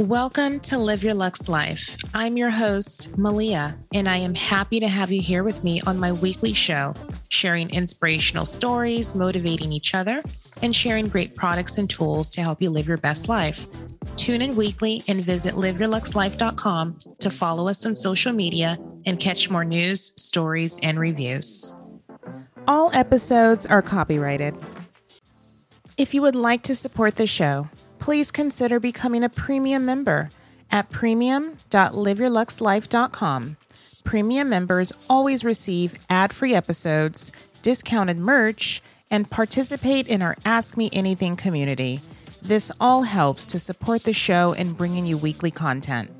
Welcome to Live Your Luxe Life. I'm your host, Malia, and I am happy to have you here with me on my weekly show, sharing inspirational stories, motivating each other, and sharing great products and tools to help you live your best life. Tune in weekly and visit liveyourluxelife.com to follow us on social media and catch more news, stories, and reviews. All episodes are copyrighted. If you would like to support the show, please consider becoming a premium member at premium.liveyourluxelife.com. Premium members always receive ad free episodes, discounted merch, and participate in our Ask Me Anything community. This all helps to support the show in bringing you weekly content.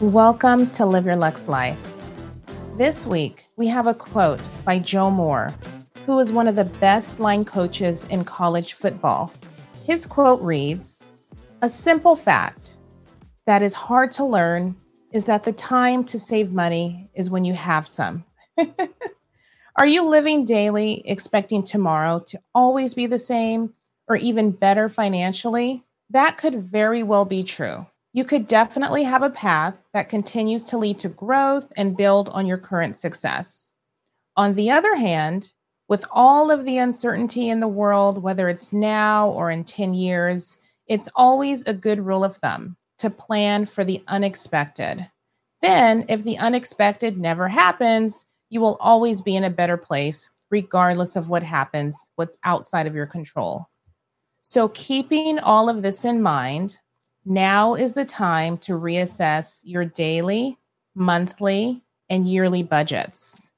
Welcome to Live Your Luxe Life. This week, we have a quote by Joe Moore, who is one of the best line coaches in college football. His quote reads A simple fact that is hard to learn is that the time to save money is when you have some. Are you living daily expecting tomorrow to always be the same or even better financially? That could very well be true. You could definitely have a path that continues to lead to growth and build on your current success. On the other hand, with all of the uncertainty in the world, whether it's now or in 10 years, it's always a good rule of thumb to plan for the unexpected. Then, if the unexpected never happens, you will always be in a better place, regardless of what happens, what's outside of your control. So, keeping all of this in mind, now is the time to reassess your daily, monthly, and yearly budgets.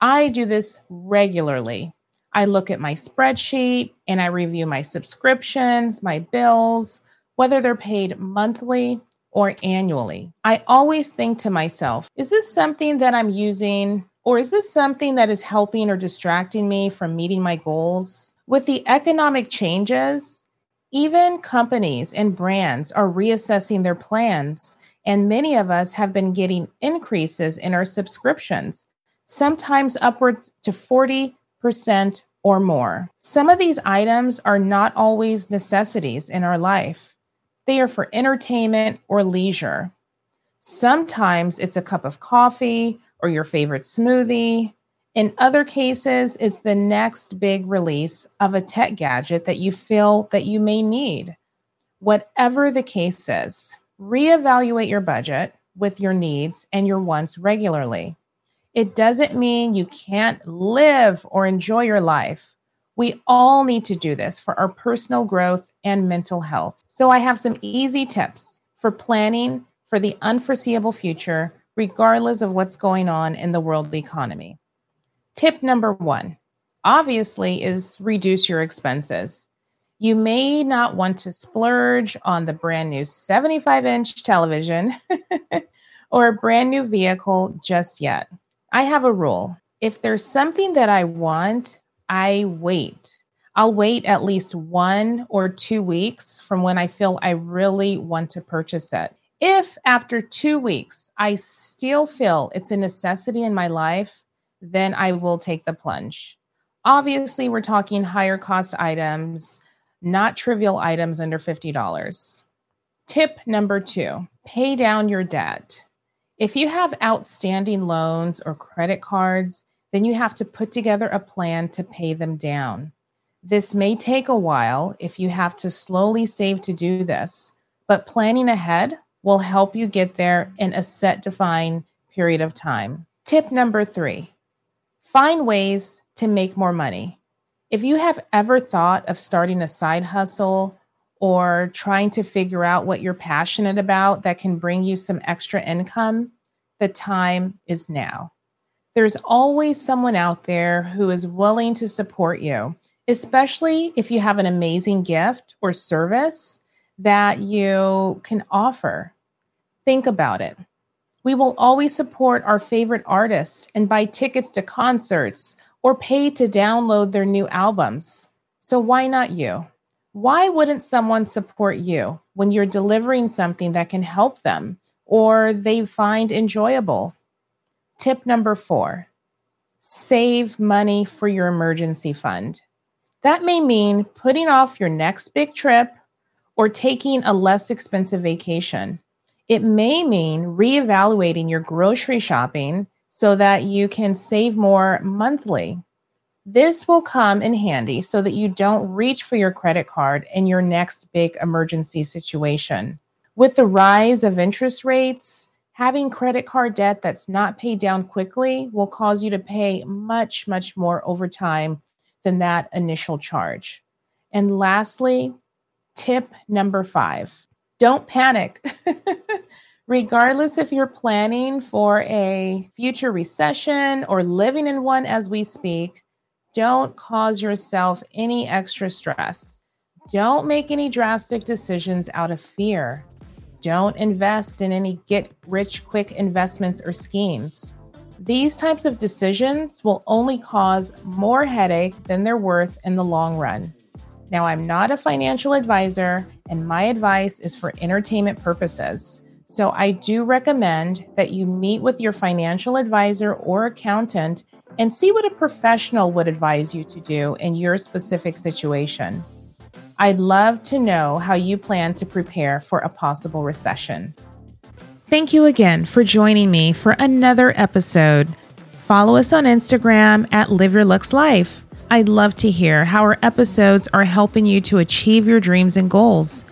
I do this regularly. I look at my spreadsheet and I review my subscriptions, my bills, whether they're paid monthly or annually. I always think to myself, is this something that I'm using or is this something that is helping or distracting me from meeting my goals? With the economic changes, even companies and brands are reassessing their plans, and many of us have been getting increases in our subscriptions, sometimes upwards to 40% or more. Some of these items are not always necessities in our life, they are for entertainment or leisure. Sometimes it's a cup of coffee or your favorite smoothie. In other cases, it's the next big release of a tech gadget that you feel that you may need. Whatever the case is, reevaluate your budget with your needs and your wants regularly. It doesn't mean you can't live or enjoy your life. We all need to do this for our personal growth and mental health. So, I have some easy tips for planning for the unforeseeable future, regardless of what's going on in the world economy. Tip number one, obviously, is reduce your expenses. You may not want to splurge on the brand new 75 inch television or a brand new vehicle just yet. I have a rule. If there's something that I want, I wait. I'll wait at least one or two weeks from when I feel I really want to purchase it. If after two weeks I still feel it's a necessity in my life, then I will take the plunge. Obviously, we're talking higher cost items, not trivial items under $50. Tip number two pay down your debt. If you have outstanding loans or credit cards, then you have to put together a plan to pay them down. This may take a while if you have to slowly save to do this, but planning ahead will help you get there in a set defined period of time. Tip number three find ways to make more money. If you have ever thought of starting a side hustle or trying to figure out what you're passionate about that can bring you some extra income, the time is now. There's always someone out there who is willing to support you, especially if you have an amazing gift or service that you can offer. Think about it. We will always support our favorite artists and buy tickets to concerts or pay to download their new albums. So why not you? Why wouldn't someone support you when you're delivering something that can help them or they find enjoyable? Tip number four save money for your emergency fund. That may mean putting off your next big trip or taking a less expensive vacation. It may mean reevaluating your grocery shopping so that you can save more monthly. This will come in handy so that you don't reach for your credit card in your next big emergency situation. With the rise of interest rates, having credit card debt that's not paid down quickly will cause you to pay much, much more over time than that initial charge. And lastly, tip number five don't panic. Regardless if you're planning for a future recession or living in one as we speak, don't cause yourself any extra stress. Don't make any drastic decisions out of fear. Don't invest in any get rich quick investments or schemes. These types of decisions will only cause more headache than they're worth in the long run. Now, I'm not a financial advisor, and my advice is for entertainment purposes. So, I do recommend that you meet with your financial advisor or accountant and see what a professional would advise you to do in your specific situation. I'd love to know how you plan to prepare for a possible recession. Thank you again for joining me for another episode. Follow us on Instagram at Live Your Luxe Life. I'd love to hear how our episodes are helping you to achieve your dreams and goals.